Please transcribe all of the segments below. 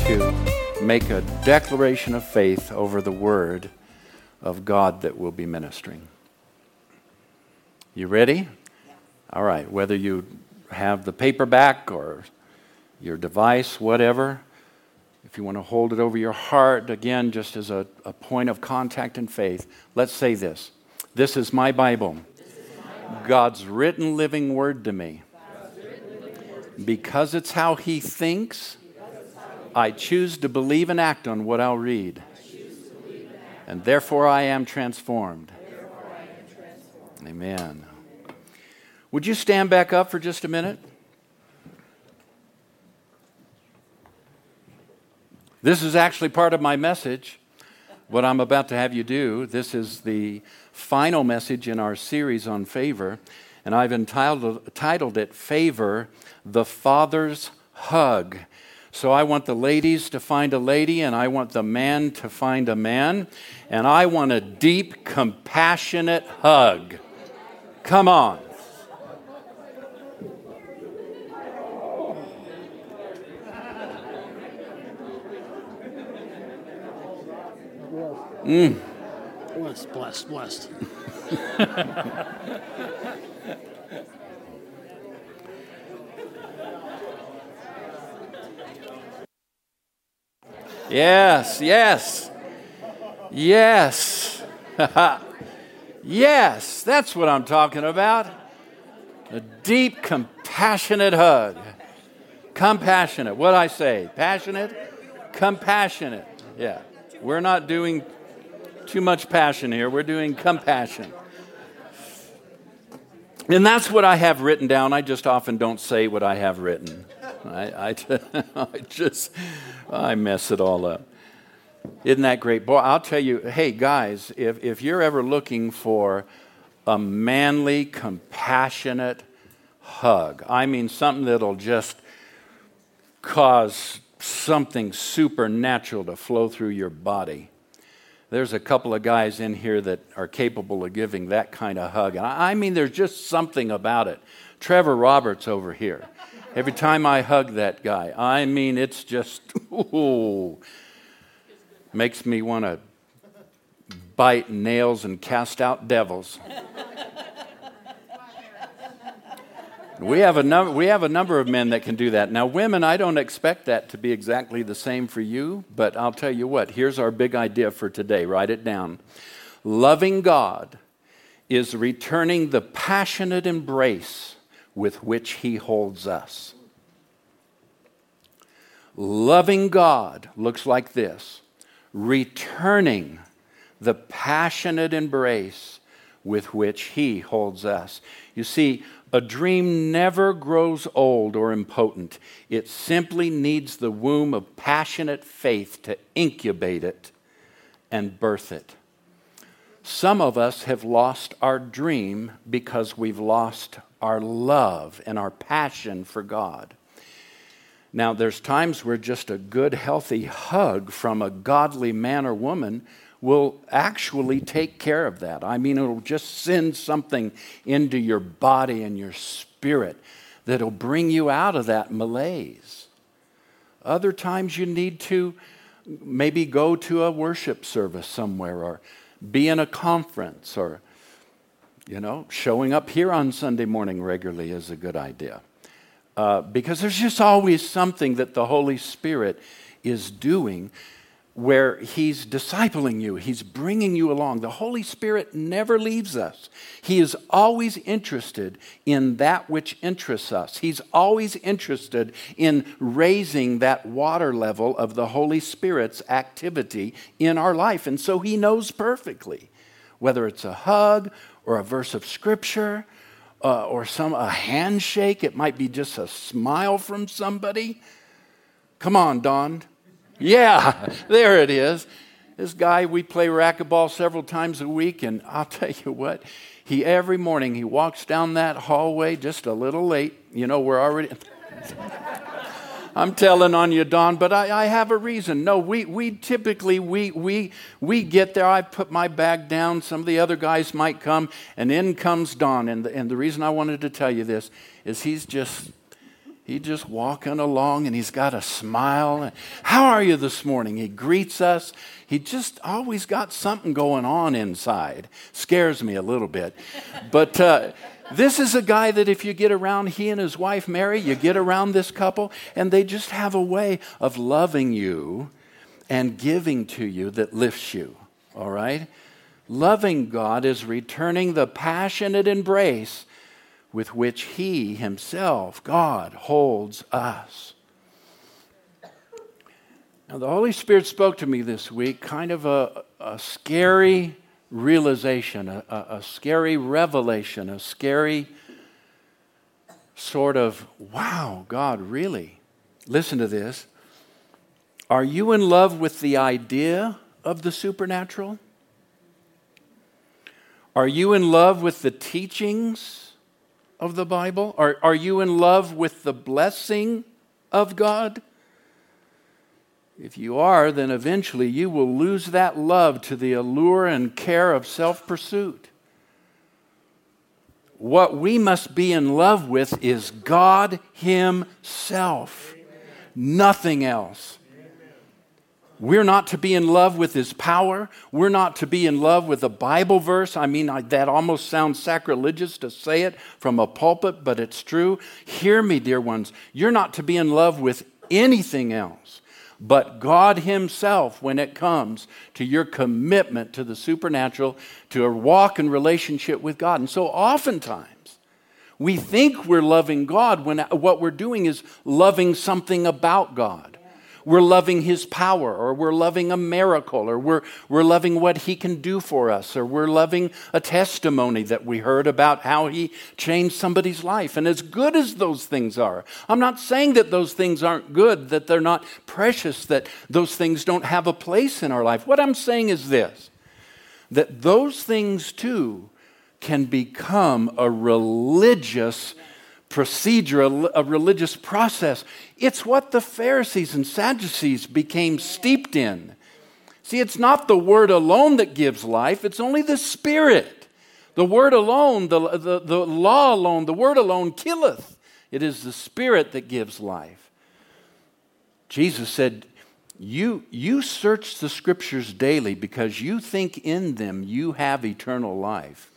going to make a declaration of faith over the word of God that we'll be ministering. You ready? All right, whether you have the paperback or your device, whatever, if you want to hold it over your heart, again, just as a, a point of contact and faith, let's say this This is my Bible, God's written living word to me. Because it's how He thinks, I choose to believe and act on what I'll read. And therefore I am transformed. Amen. Would you stand back up for just a minute? This is actually part of my message, what I'm about to have you do. This is the final message in our series on favor, and I've entitled, titled it Favor, the Father's Hug. So I want the ladies to find a lady, and I want the man to find a man, and I want a deep, compassionate hug. Come on. Mm. Blessed, blessed, blessed. yes, yes, yes. yes, that's what I'm talking about. A deep, compassionate hug. Compassionate. What I say? Passionate? Compassionate. Yeah. We're not doing too much passion here. We're doing compassion. And that's what I have written down. I just often don't say what I have written. I, I, I just, I mess it all up. Isn't that great? Boy, I'll tell you, hey, guys, if, if you're ever looking for a manly, compassionate hug, I mean something that'll just cause something supernatural to flow through your body, there's a couple of guys in here that are capable of giving that kind of hug. And I mean, there's just something about it. Trevor Roberts over here. Every time I hug that guy, I mean, it's just, ooh, makes me want to bite nails and cast out devils. We have, a num- we have a number of men that can do that. Now, women, I don't expect that to be exactly the same for you, but I'll tell you what, here's our big idea for today. Write it down. Loving God is returning the passionate embrace with which He holds us. Loving God looks like this returning the passionate embrace with which He holds us. You see, a dream never grows old or impotent. It simply needs the womb of passionate faith to incubate it and birth it. Some of us have lost our dream because we've lost our love and our passion for God. Now, there's times where just a good, healthy hug from a godly man or woman will actually take care of that. I mean, it'll just send something into your body and your spirit that'll bring you out of that malaise. Other times you need to maybe go to a worship service somewhere or be in a conference or, you know, showing up here on Sunday morning regularly is a good idea. Uh, because there's just always something that the Holy Spirit is doing where He's discipling you, He's bringing you along. The Holy Spirit never leaves us. He is always interested in that which interests us. He's always interested in raising that water level of the Holy Spirit's activity in our life. And so He knows perfectly whether it's a hug or a verse of Scripture. Uh, or some a handshake it might be just a smile from somebody come on don yeah, there it is. This guy, we play racquetball several times a week, and I'll tell you what, he every morning he walks down that hallway just a little late. You know, we're already. I'm telling on you, Don, but I, I, have a reason. No, we, we typically we, we, we get there. I put my bag down. Some of the other guys might come, and in comes Don. And the, and the reason I wanted to tell you this is he's just He just walking along and he's got a smile. How are you this morning? He greets us. He just always got something going on inside. Scares me a little bit. But uh, this is a guy that if you get around, he and his wife Mary, you get around this couple, and they just have a way of loving you and giving to you that lifts you. All right? Loving God is returning the passionate embrace with which He Himself, God, holds us. Now, the Holy Spirit spoke to me this week, kind of a, a scary realization, a, a, a scary revelation, a scary sort of, wow, God, really? Listen to this. Are you in love with the idea of the supernatural? Are you in love with the teachings of the Bible? Are, are you in love with the blessing of God? If you are, then eventually you will lose that love to the allure and care of self pursuit. What we must be in love with is God Himself, Amen. nothing else. We're not to be in love with his power. We're not to be in love with a Bible verse. I mean, I, that almost sounds sacrilegious to say it from a pulpit, but it's true. Hear me, dear ones. You're not to be in love with anything else but God Himself when it comes to your commitment to the supernatural, to a walk in relationship with God. And so oftentimes, we think we're loving God when what we're doing is loving something about God we're loving his power, or we're loving a miracle, or we're, we're loving what he can do for us, or we're loving a testimony that we heard about how he changed somebody's life. And as good as those things are, I'm not saying that those things aren't good, that they're not precious, that those things don't have a place in our life. What I'm saying is this that those things too can become a religious procedure, a, religious process. It's what the Pharisees and Sadducees became steeped in. See, it's not the word alone that gives life, it's only the Spirit. The word alone, the, the, the law alone, the word alone killeth. It is the Spirit that gives life. Jesus said, you, you search the scriptures daily because you think in them you have eternal life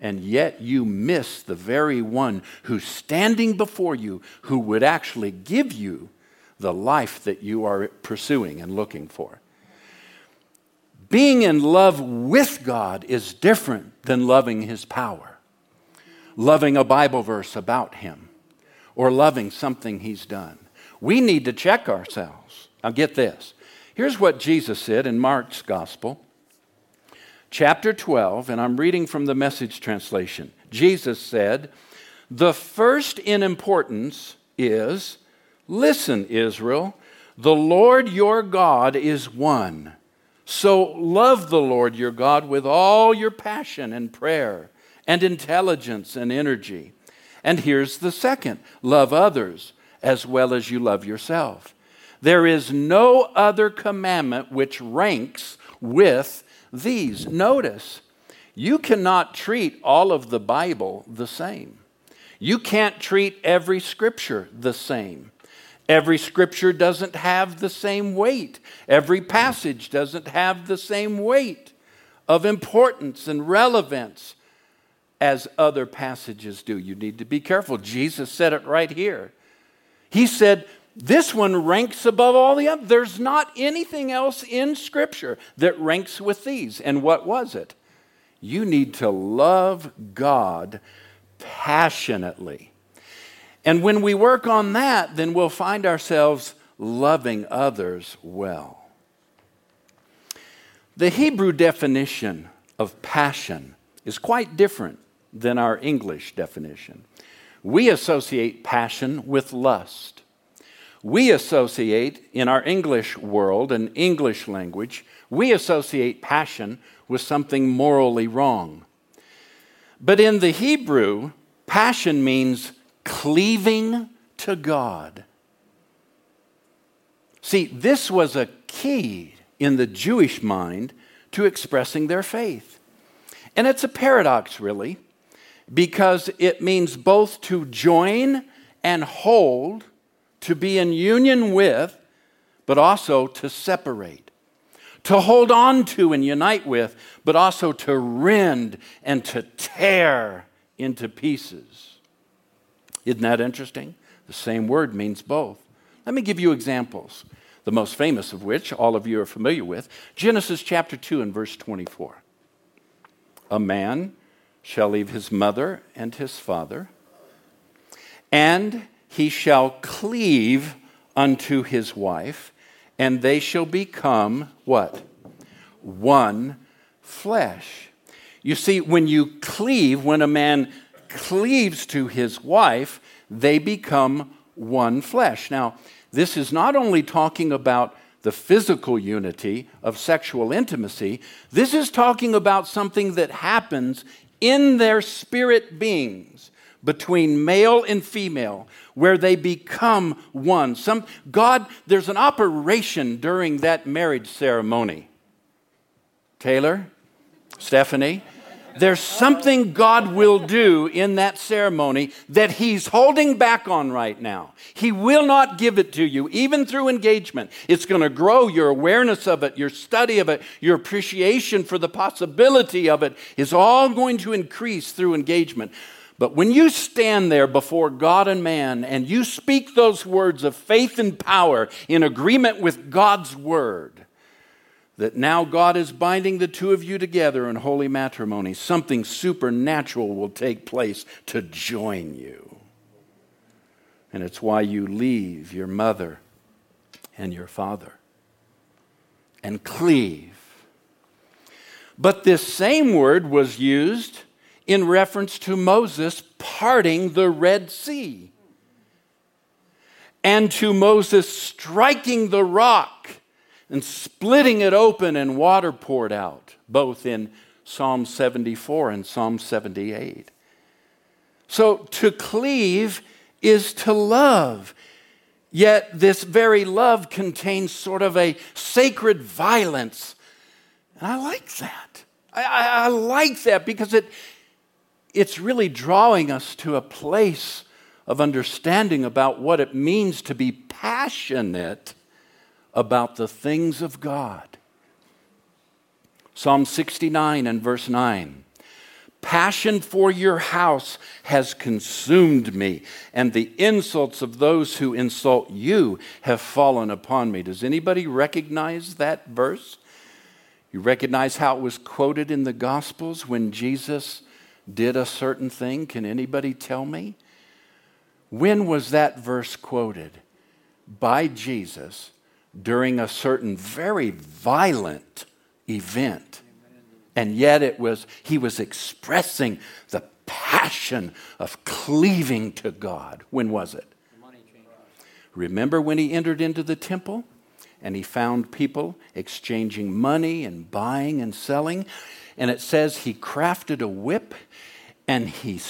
and yet you miss the very one who's standing before you who would actually give you the life that you are pursuing and looking for. Being in love with God is different than loving His power, loving a Bible verse about Him, or loving something He's done. We need to check ourselves. Now, get this. Here's what Jesus said in Mark's Gospel chapter 12, and I'm reading from the message translation. Jesus said, The first in importance is listen, Israel, the Lord your God is one. So love the Lord your God with all your passion and prayer and intelligence and energy. And here's the second love others as well as you love yourself. There is no other commandment which ranks with these. Notice, you cannot treat all of the Bible the same. You can't treat every scripture the same. Every scripture doesn't have the same weight. Every passage doesn't have the same weight of importance and relevance as other passages do. You need to be careful. Jesus said it right here. He said, this one ranks above all the others. There's not anything else in Scripture that ranks with these. And what was it? You need to love God passionately. And when we work on that, then we'll find ourselves loving others well. The Hebrew definition of passion is quite different than our English definition. We associate passion with lust we associate in our English world and English language, we associate passion with something morally wrong. But in the Hebrew, passion means cleaving to God. See, this was a key in the Jewish mind to expressing their faith. And it's a paradox, really, because it means both to join and hold, to be in union with, but also to separate. To hold on to and unite with, but also to rend and to tear into pieces. Isn't that interesting? The same word means both. Let me give you examples, the most famous of which all of you are familiar with Genesis chapter 2 and verse 24. A man shall leave his mother and his father, and he shall cleave unto his wife, and they shall become what? One flesh. You see, when you cleave, when a man cleaves to his wife, they become one flesh. Now, this is not only talking about the physical unity of sexual intimacy, this is talking about something that happens in their spirit beings between male and female where they become one some god there's an operation during that marriage ceremony taylor stephanie there's something God will do in that ceremony that He's holding back on right now. He will not give it to you, even through engagement. It's going to grow your awareness of it, your study of it, your appreciation for the possibility of it is all going to increase through engagement. But when you stand there before God and man and you speak those words of faith and power in agreement with God's word, that now God is binding the two of you together in holy matrimony, something supernatural will take place to join you. And it's why you leave your mother and your father and cleave. But this same word was used in reference to Moses parting the Red Sea and to Moses striking the rock and splitting it open and water poured out, both in Psalm 74 and Psalm 78. So to cleave is to love. Yet this very love contains sort of a sacred violence. And I like that. I, I, I like that because it, it's really drawing us to a place of understanding about what it means to be passionate about the things of God. Psalm 69 and verse 9. Passion for your house has consumed me, and the insults of those who insult you have fallen upon me. Does anybody recognize that verse? You recognize how it was quoted in the Gospels when Jesus did a certain thing? Can anybody tell me? When was that verse quoted? By Jesus during a certain very violent event. And yet it was, he was expressing the passion of cleaving to God. When was it? Remember when he entered into the temple and he found people exchanging money and buying and selling? And it says he crafted a whip and he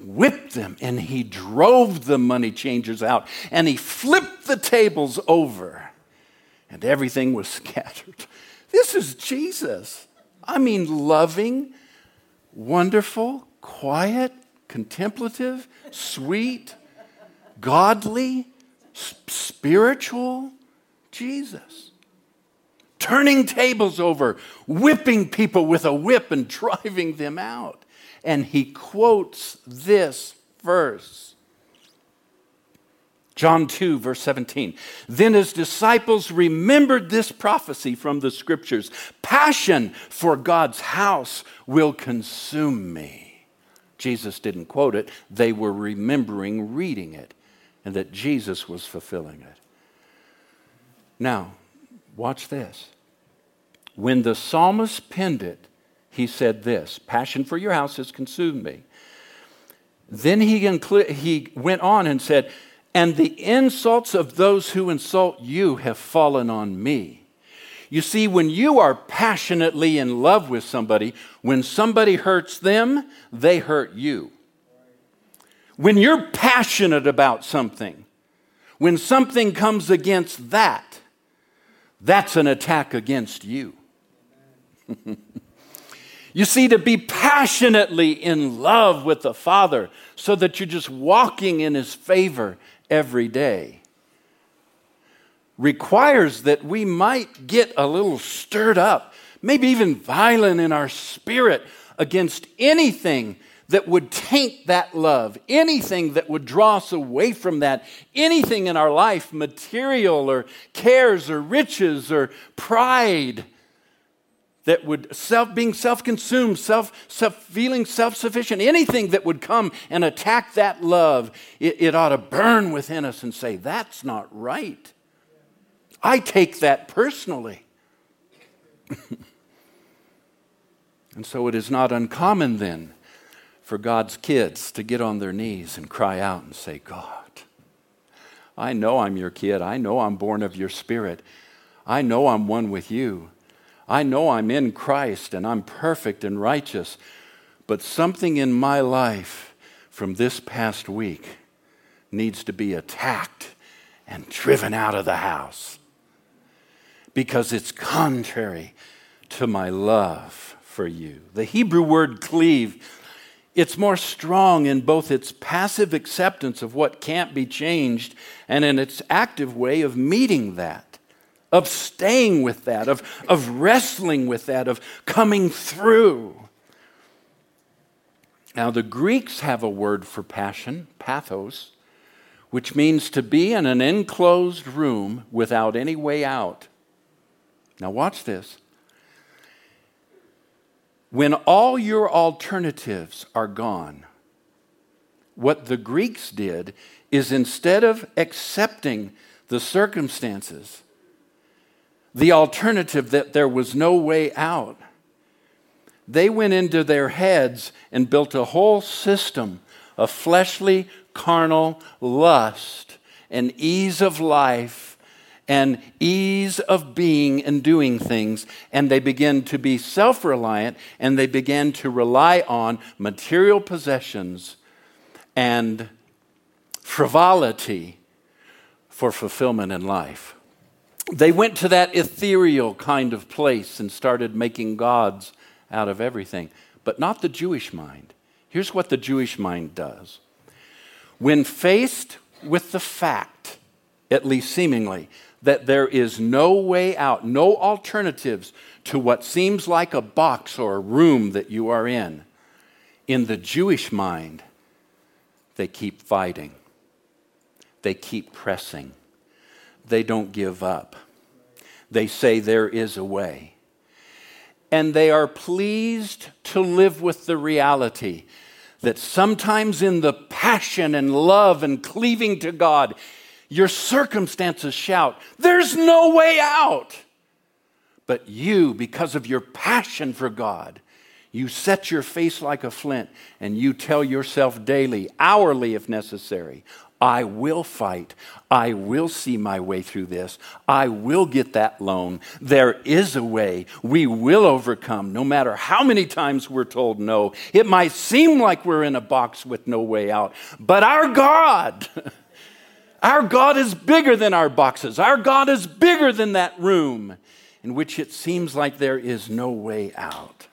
whipped them and he drove the money changers out and he flipped the tables over and everything was scattered. This is Jesus. I mean, loving, wonderful, quiet, contemplative, sweet, godly, spiritual Jesus. Turning tables over, whipping people with a whip and driving them out. And he quotes this verse John 2, verse 17. Then his disciples remembered this prophecy from the scriptures Passion for God's house will consume me. Jesus didn't quote it, they were remembering reading it, and that Jesus was fulfilling it. Now, watch this. When the psalmist penned it, he said this Passion for your house has consumed me. Then he, he went on and said, and the insults of those who insult you have fallen on me. You see, when you are passionately in love with somebody, when somebody hurts them, they hurt you. When you're passionate about something, when something comes against that, that's an attack against you. You see, to be passionately in love with the Father so that you're just walking in His favor every day requires that we might get a little stirred up, maybe even violent in our spirit against anything that would taint that love, anything that would draw us away from that, anything in our life, material or cares or riches or pride that would self being self-consumed self, self feeling self-sufficient anything that would come and attack that love it, it ought to burn within us and say that's not right. I take that personally. And so it is not uncommon then for god's kids to get on their knees and cry out and say god i know i'm your kid. I know i'm born of your spirit. I know i'm one with you. I know I'm in Christ and I'm perfect and righteous, but something in my life from this past week needs to be attacked and driven out of the house because it's contrary to my love for you. The Hebrew word cleave it's more strong in both its passive acceptance of what can't be changed and in its active way of meeting that of staying with that, of, of wrestling with that, of coming through. Now, the Greeks have a word for passion, pathos, which means to be in an enclosed room without any way out. Now, watch this. When all your alternatives are gone, what the Greeks did is instead of accepting the circumstances, the alternative that there was no way out. They went into their heads and built a whole system of fleshly, carnal lust and ease of life and ease of being and doing things. And they begin to be self reliant and they begin to rely on material possessions and frivolity for fulfillment in life they went to that ethereal kind of place and started making gods out of everything, but not the Jewish mind. Here's what the Jewish mind does when faced with the fact, at least seemingly, that there is no way out, no alternatives to what seems like a box or a room that you are in, in the Jewish mind, they keep fighting, they keep pressing they don't give up. They say there is a way. And they are pleased to live with the reality that sometimes in the passion and love and cleaving to God, your circumstances shout, There's no way out. But you, because of your passion for God, you set your face like a flint and you tell yourself daily, hourly if necessary, I will fight. I will see my way through this. I will get that loan. There is a way. We will overcome, no matter how many times we're told no. It might seem like we're in a box with no way out, but our God, our God is bigger than our boxes. Our God is bigger than that room in which it seems like there is no way out.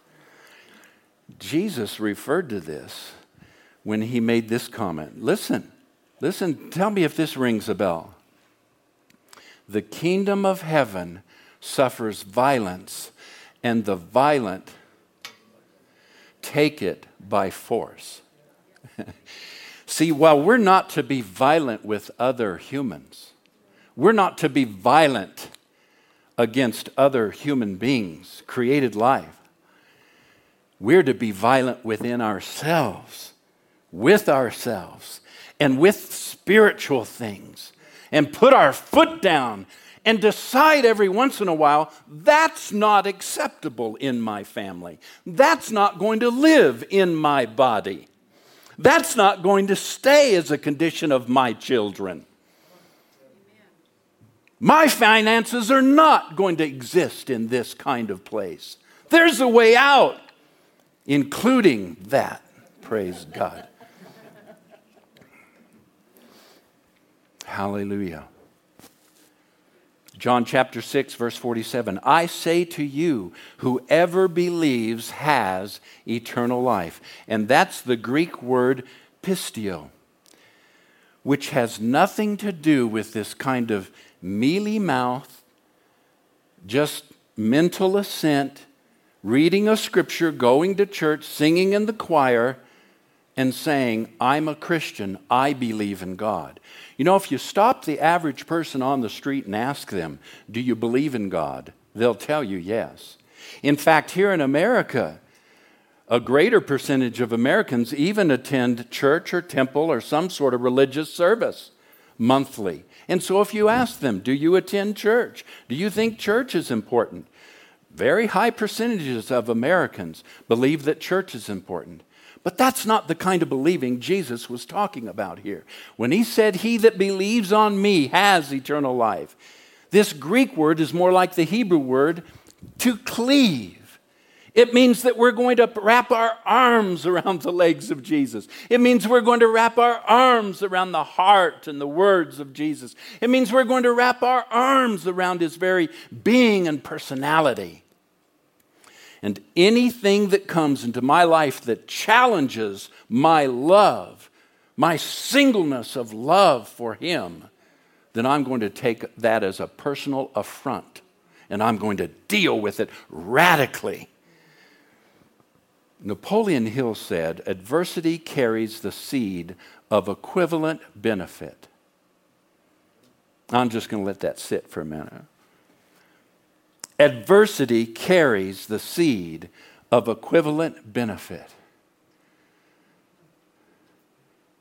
Jesus referred to this when he made this comment. Listen. Listen, tell me if this rings a bell. The kingdom of heaven suffers violence, and the violent take it by force. See, while we're not to be violent with other humans, we're not to be violent against other human beings, created life. We're to be violent within ourselves, with ourselves, and with spiritual things and put our foot down and decide every once in a while that's not acceptable in my family. That's not going to live in my body. That's not going to stay as a condition of my children. My finances are not going to exist in this kind of place. There's a way out, including that. Praise God. Hallelujah. John chapter 6, verse 47 I say to you, whoever believes has eternal life. And that's the Greek word pisteuo, which has nothing to do with this kind of mealy mouth, just mental assent, reading a scripture, going to church, singing in the choir, and saying, I'm a Christian, I believe in God. You know, if you stop the average person on the street and ask them, Do you believe in God? they'll tell you yes. In fact, here in America, a greater percentage of Americans even attend church or temple or some sort of religious service monthly. And so if you ask them, Do you attend church? Do you think church is important? Very high percentages of Americans believe that church is important. But that's not the kind of believing Jesus was talking about here. When he said, He that believes on me has eternal life, this Greek word is more like the Hebrew word to cleave. It means that we're going to wrap our arms around the legs of Jesus. It means we're going to wrap our arms around the heart and the words of Jesus. It means we're going to wrap our arms around his very being and personality. And anything that comes into my life that challenges my love, my singleness of love for Him, then I'm going to take that as a personal affront and I'm going to deal with it radically. Napoleon Hill said, Adversity carries the seed of equivalent benefit. I'm just going to let that sit for a minute. Adversity carries the seed of equivalent benefit.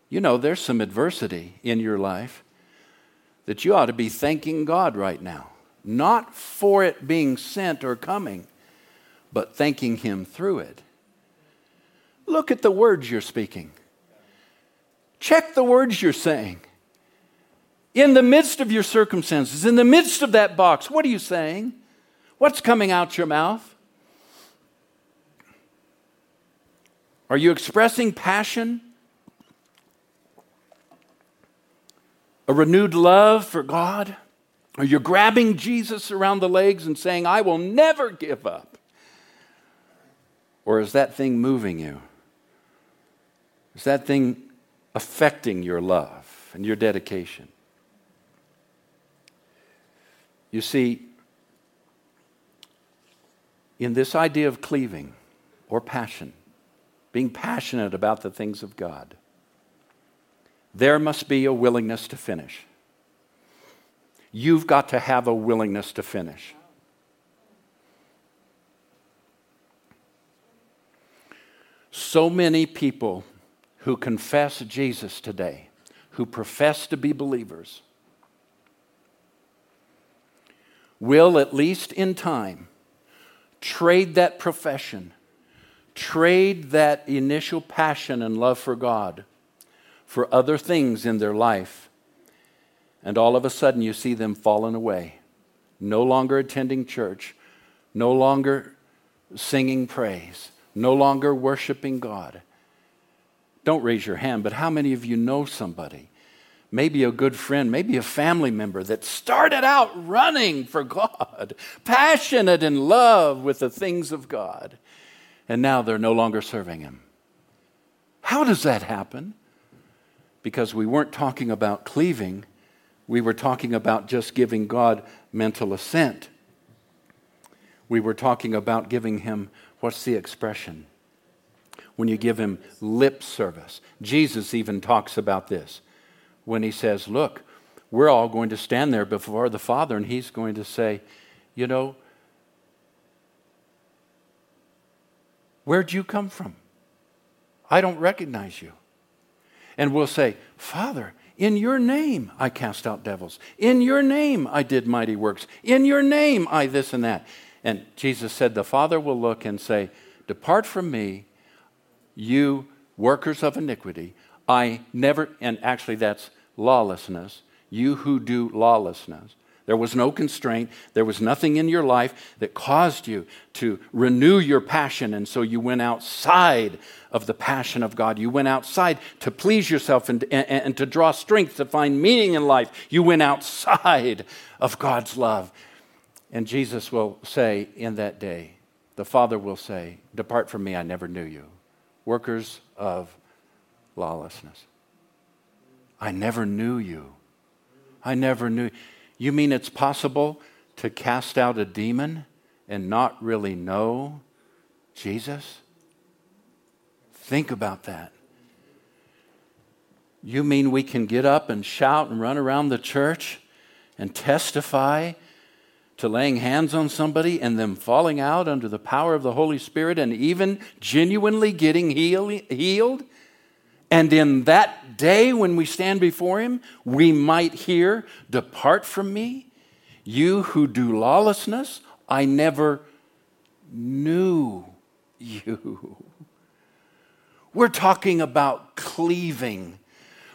You know, there's some adversity in your life that you ought to be thanking God right now. Not for it being sent or coming, but thanking Him through it. Look at the words you're speaking. Check the words you're saying. In the midst of your circumstances, in the midst of that box, what are you saying? What's coming out your mouth? Are you expressing passion? A renewed love for God? Are you grabbing Jesus around the legs and saying, I will never give up? Or is that thing moving you? Is that thing affecting your love and your dedication? You see, in this idea of cleaving or passion, being passionate about the things of God, there must be a willingness to finish. You've got to have a willingness to finish. So many people who confess Jesus today, who profess to be believers, will, at least in time, trade that profession, trade that initial passion and love for God for other things in their life. And all of a sudden, you see them falling away, no longer attending church, no longer singing praise, no longer worshiping God. Don't raise your hand, but how many of you know somebody maybe a good friend, maybe a family member that started out running for God, passionate in love with the things of God, and now they're no longer serving Him. How does that happen? Because we weren't talking about cleaving, we were talking about just giving God mental assent. We were talking about giving Him, what's the expression? When you give Him lip service. Jesus even talks about this when he says, Look, we're all going to stand there before the Father, and he's going to say, You know, where'd you come from? I don't recognize you. And we'll say, Father, in your name I cast out devils. In your name I did mighty works. In your name I this and that. And Jesus said, The Father will look and say, Depart from me, you workers of iniquity. I never, and actually that's lawlessness, you who do lawlessness. There was no constraint. There was nothing in your life that caused you to renew your passion. And so you went outside of the passion of God. You went outside to please yourself and, and, and, to draw strength, to find meaning in life. You went outside of God's love. And Jesus will say in that day, the Father will say, Depart from me, I never knew you. Workers of lawlessness. I never knew you. I never knew. You mean it's possible to cast out a demon and not really know Jesus? Think about that. You mean we can get up and shout and run around the church and testify to laying hands on somebody and them falling out under the power of the Holy Spirit and even genuinely getting healed? And in that day when we stand before Him, we might hear, Depart from me, you who do lawlessness, I never knew you. We're talking about cleaving.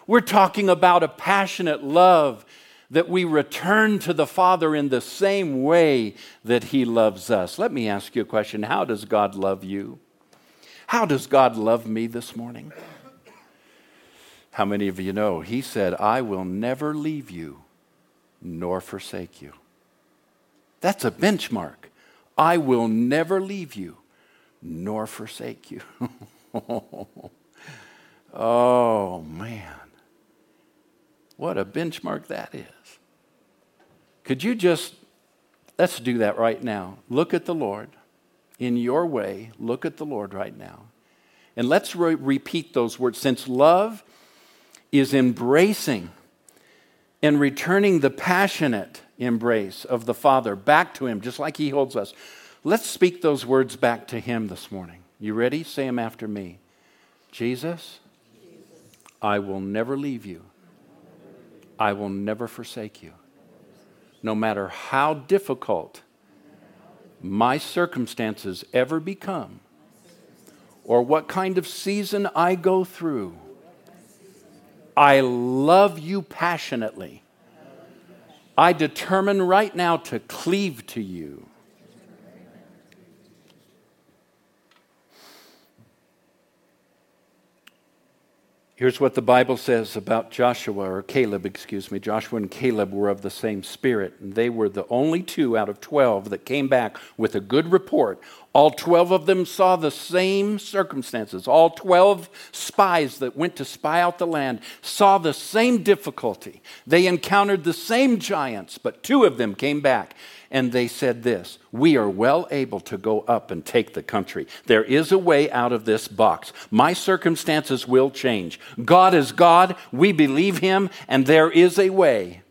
We're talking about a passionate love that we return to the Father in the same way that He loves us. Let me ask you a question How does God love you? How does God love me this morning? How many of you know? He said, I will never leave you nor forsake you. That's a benchmark. I will never leave you nor forsake you. oh, man. What a benchmark that is. Could you just, let's do that right now. Look at the Lord in your way. Look at the Lord right now. And let's re- repeat those words. Since love is embracing and returning the passionate embrace of the Father back to Him, just like He holds us. Let's speak those words back to Him this morning. You ready? Say them after me. Jesus, I will never leave you. I will never forsake you. No matter how difficult my circumstances ever become, or what kind of season I go through, I love you passionately. I determine right now to cleave to you. Here's what the Bible says about Joshua, or Caleb, excuse me. Joshua and Caleb were of the same spirit, and they were the only two out of 12 that came back with a good report. All 12 of them saw the same circumstances. All 12 spies that went to spy out the land saw the same difficulty. They encountered the same giants, but two of them came back and they said this We are well able to go up and take the country. There is a way out of this box. My circumstances will change. God is God. We believe Him, and there is a way.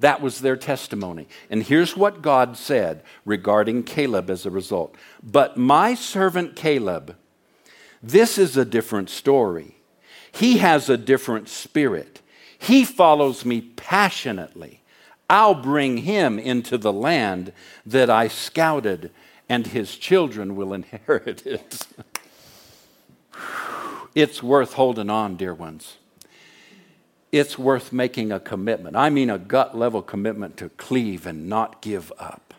That was their testimony. And here's what God said regarding Caleb as a result. But my servant Caleb, this is a different story. He has a different spirit. He follows me passionately. I'll bring him into the land that I scouted, and his children will inherit it. it's worth holding on, dear ones. It's worth making a commitment. I mean, a gut level commitment to cleave and not give up.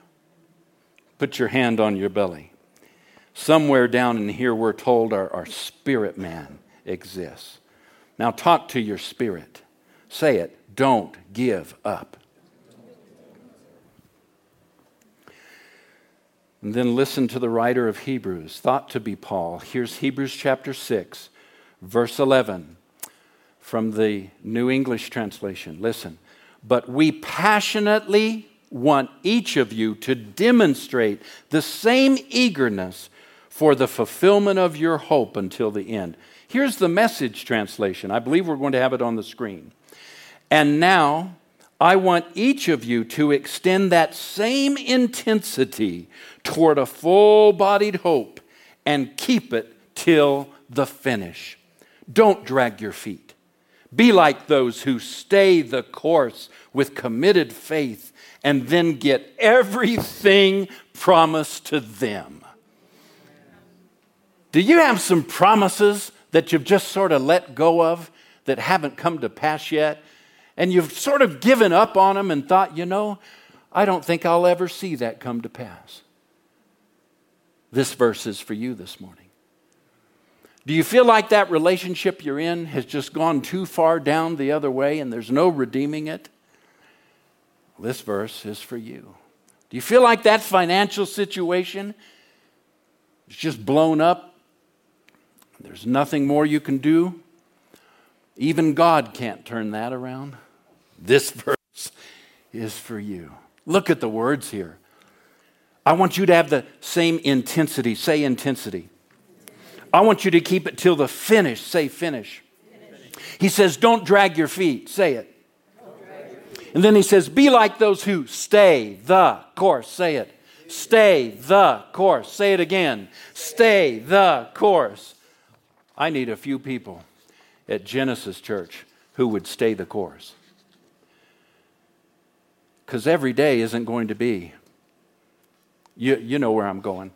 Put your hand on your belly. Somewhere down in here, we're told our, our spirit man exists. Now, talk to your spirit. Say it. Don't give up. And then listen to the writer of Hebrews, thought to be Paul. Here's Hebrews chapter 6, verse 11 from the New English translation. Listen. But we passionately want each of you to demonstrate the same eagerness for the fulfillment of your hope until the end. Here's the message translation. I believe we're going to have it on the screen. And now, I want each of you to extend that same intensity toward a full bodied hope and keep it till the finish. Don't drag your feet. Be like those who stay the course with committed faith and then get everything promised to them. Do you have some promises that you've just sort of let go of that haven't come to pass yet? And you've sort of given up on them and thought, you know, I don't think I'll ever see that come to pass. This verse is for you this morning. Do you feel like that relationship you're in has just gone too far down the other way and there's no redeeming it? This verse is for you. Do you feel like that financial situation is just blown up? There's nothing more you can do? Even God can't turn that around. This verse is for you. Look at the words here. I want you to have the same intensity. Say intensity. I want you to keep it till the finish. Say finish. finish. He says, don't drag your feet. Say it. And then he says, be like those who stay the course. Say it. Stay the course. Say it again. Stay the course. I need a few people at Genesis Church who would stay the course. Because every day isn't going to be. You, you know where I'm going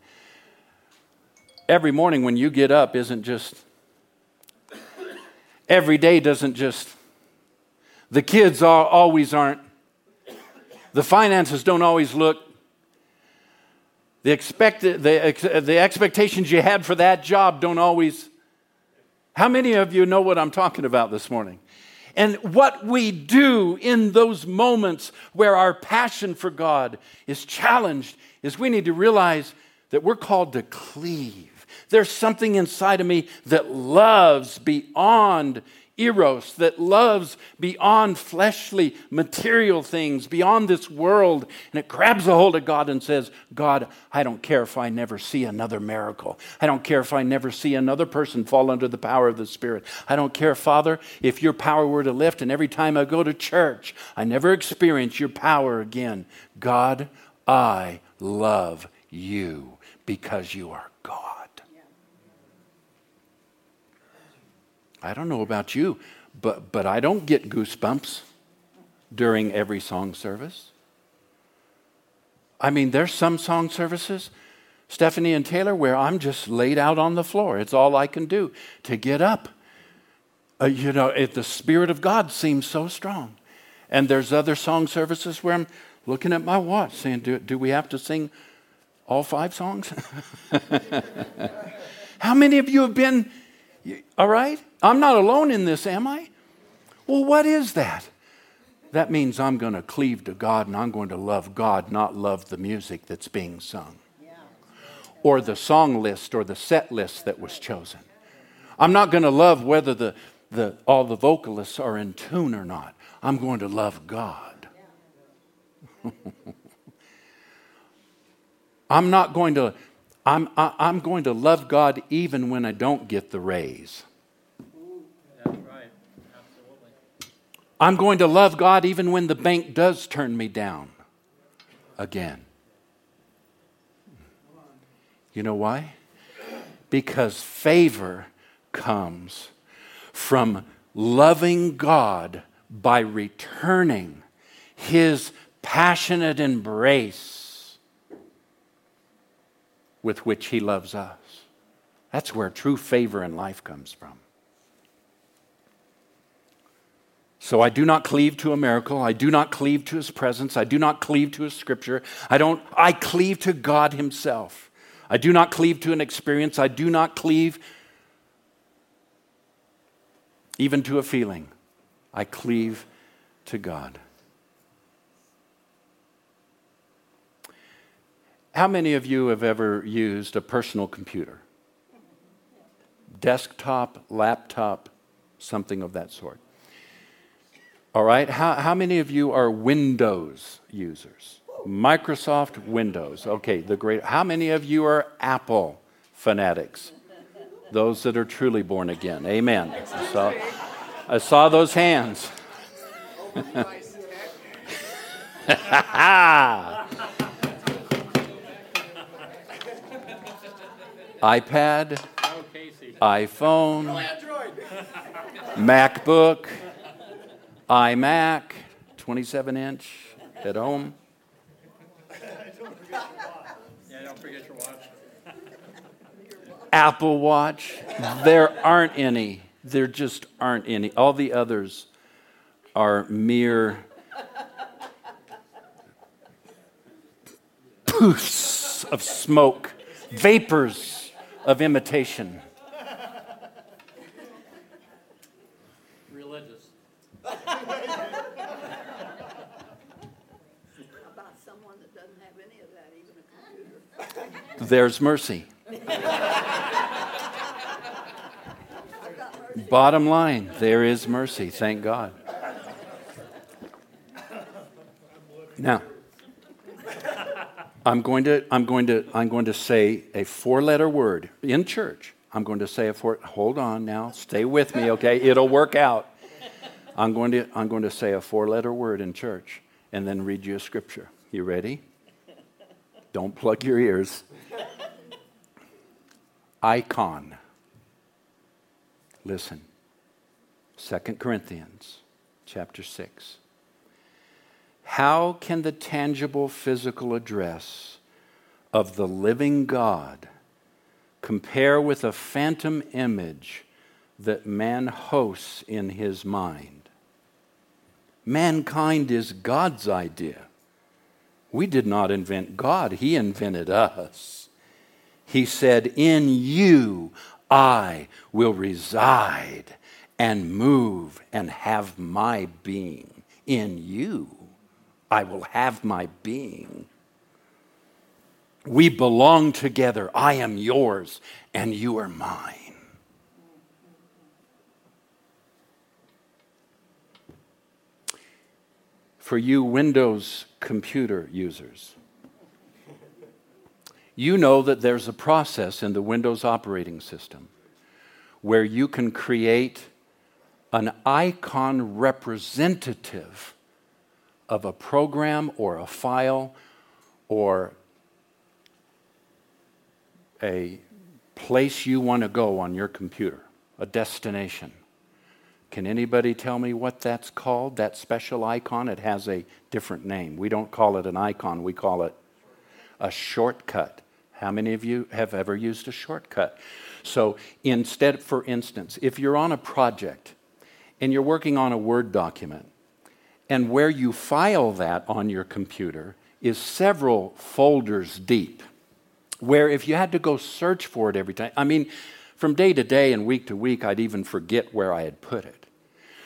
every morning when you get up isn't just, every day doesn't just, the kids are, always aren't, the finances don't always look, the, expected, the, the expectations you had for that job don't always. How many of you know what I'm talking about this morning? And what we do in those moments where our passion for God is challenged is we need to realize that we're called to cleave. There's something inside of me that loves beyond eros, that loves beyond fleshly, material things, beyond this world. And it grabs a hold of God and says, God, I don't care if I never see another miracle. I don't care if I never see another person fall under the power of the Spirit. I don't care, Father, if your power were to lift and every time I go to church, I never experience your power again. God, I love you because you are God. I don't know about you, but, but I don't get goosebumps during every song service. I mean, there's some song services, Stephanie and Taylor, where I'm just laid out on the floor. It's all I can do to get up. Uh, you know, it, the Spirit of God seems so strong. And there's other song services where I'm looking at my watch saying, Do, do we have to sing all five songs? How many of you have been all right? I'm not alone in this, am I? Well, what is that? That means I'm going to cleave to God and I'm going to love God, not love the music that's being sung or the song list or the set list that was chosen. I'm not going to love whether the, the, all the vocalists are in tune or not. I'm going to love God. I'm not going to I'm, I, am i am going to love God even when I don't get the raise. That's right. Absolutely. I'm going to love God even when the bank does turn me down again. You know why? Because favor comes from loving God by returning his passionate embrace with which He loves us. That's where true favor in life comes from. So I do not cleave to a miracle. I do not cleave to his presence. I do not cleave to his scripture. I don't I cleave to God himself. I do not cleave to an experience. I do not cleave even to a feeling. I cleave to God. How many of you have ever used a personal computer? Desktop, laptop, something of that sort. All right, how, how many of you are Windows users? Microsoft Windows. Okay, the great. How many of you are Apple fanatics? Those that are truly born again. Amen. I saw, I saw those hands. iPad, iPhone, MacBook, iMac, 27 inch at home. Apple Watch. There aren't any. There just aren't any. All the others are mere poofs of smoke, vapors of imitation. Religious. About someone that doesn't have any of that, even a computer? There's mercy. Bottom line, there is mercy. Thank God. Now, I'm going to, I'm going to, I'm going to say a four letter word in church. I'm going to say a four, hold on now, stay with me, okay? It'll work out. I'm going to, I'm going to say a four letter word in church and then read you a scripture. You ready? Don't plug your ears. Icon. Listen. 2 Corinthians chapter 6. How can the tangible physical address of the living God compare with a phantom image that man hosts in his mind? Mankind is God's idea. We did not invent God, He invented us. He said, In you I will reside and move and have my being. In you I will have my being. We belong together. I am yours and you are mine. For you Windows computer users, you know that there's a process in the Windows operating system where you can create an icon representative of a program or a file or a place you want to go on your computer, a destination. Can anybody tell me what that's called? That special icon? It has a different name. We don't call it an icon, we call it a shortcut. How many of you have ever used a shortcut? So, instead, for instance, if you're on a project and you're working on a Word document, and where you file that on your computer is several folders deep, where if you had to go search for it every time, I mean, from day to day and week to week, I'd even forget where I had put it.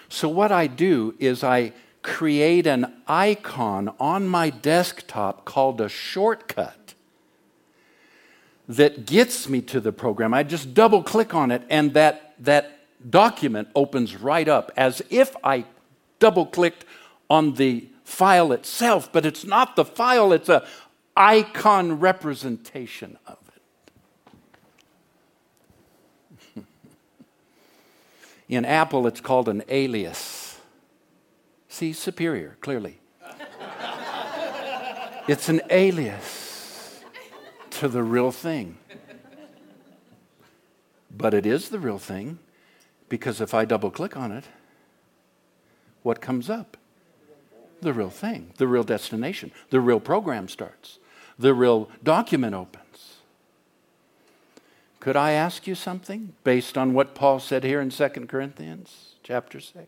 So, what I do is I create an icon on my desktop called a shortcut that gets me to the program. I just double click on it, and that, that document opens right up as if I double clicked on the file itself, but it's not the file, it's a icon representation of it. In Apple, it's called an alias. See, superior, clearly. it's an alias to the real thing. But it is the real thing because if I double click on it, what comes up? The real thing, the real destination, the real program starts, the real document opens. Could I ask you something based on what Paul said here in 2 Corinthians chapter 6?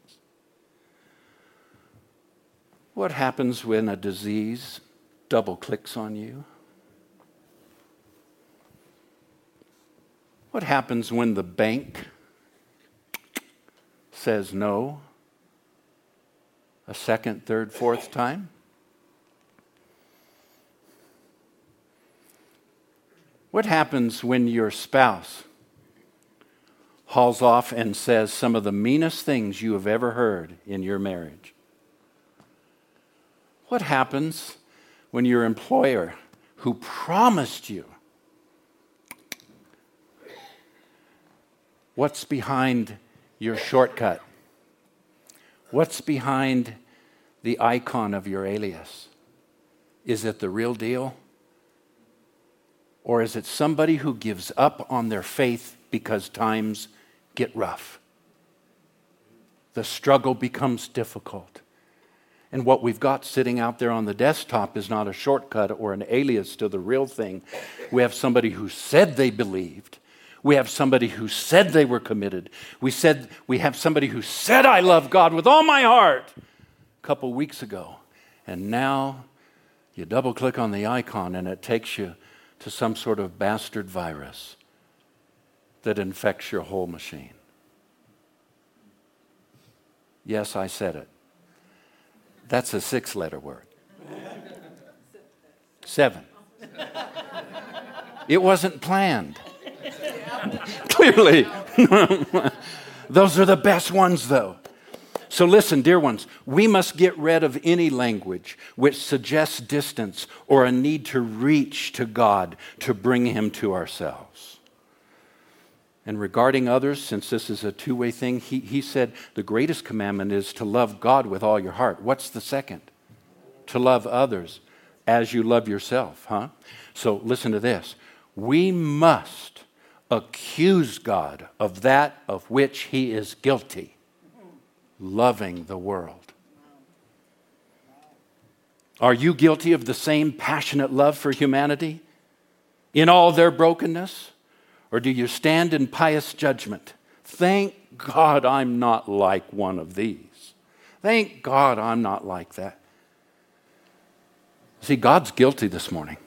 What happens when a disease double clicks on you? What happens when the bank says no a second, third, fourth time? What happens when your spouse hauls off and says some of the meanest things you have ever heard in your marriage? What happens when your employer, who promised you, what's behind your shortcut? What's behind the icon of your alias? Is it the real deal? Or is it somebody who gives up on their faith because times get rough? The struggle becomes difficult. And what we've got sitting out there on the desktop is not a shortcut or an alias to the real thing. We have somebody who said they believed. We have somebody who said they were committed. We, said, we have somebody who said, I love God with all my heart. a couple weeks ago, and now you double click on the icon and it takes you to some sort of bastard virus that infects your whole machine. Yes, I said it. That's a six letter word. Seven. It wasn't planned. Clearly. Those are the best ones, though. So, listen, dear ones, we must get rid of any language which suggests distance or a need to reach to God to bring Him to ourselves. And regarding others, since this is a two way thing, he, he said the greatest commandment is to love God with all your heart. What's the second? To love others as you love yourself, huh? So listen to this. We must accuse God of that of which he is guilty, loving the world. Are you guilty of the same passionate love for humanity in all their brokenness? Or do you stand in pious judgment? Thank God I'm not like one of these. Thank God I'm not like that. See, God's guilty this morning.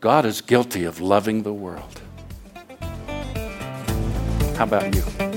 God is guilty of loving the world. How about you?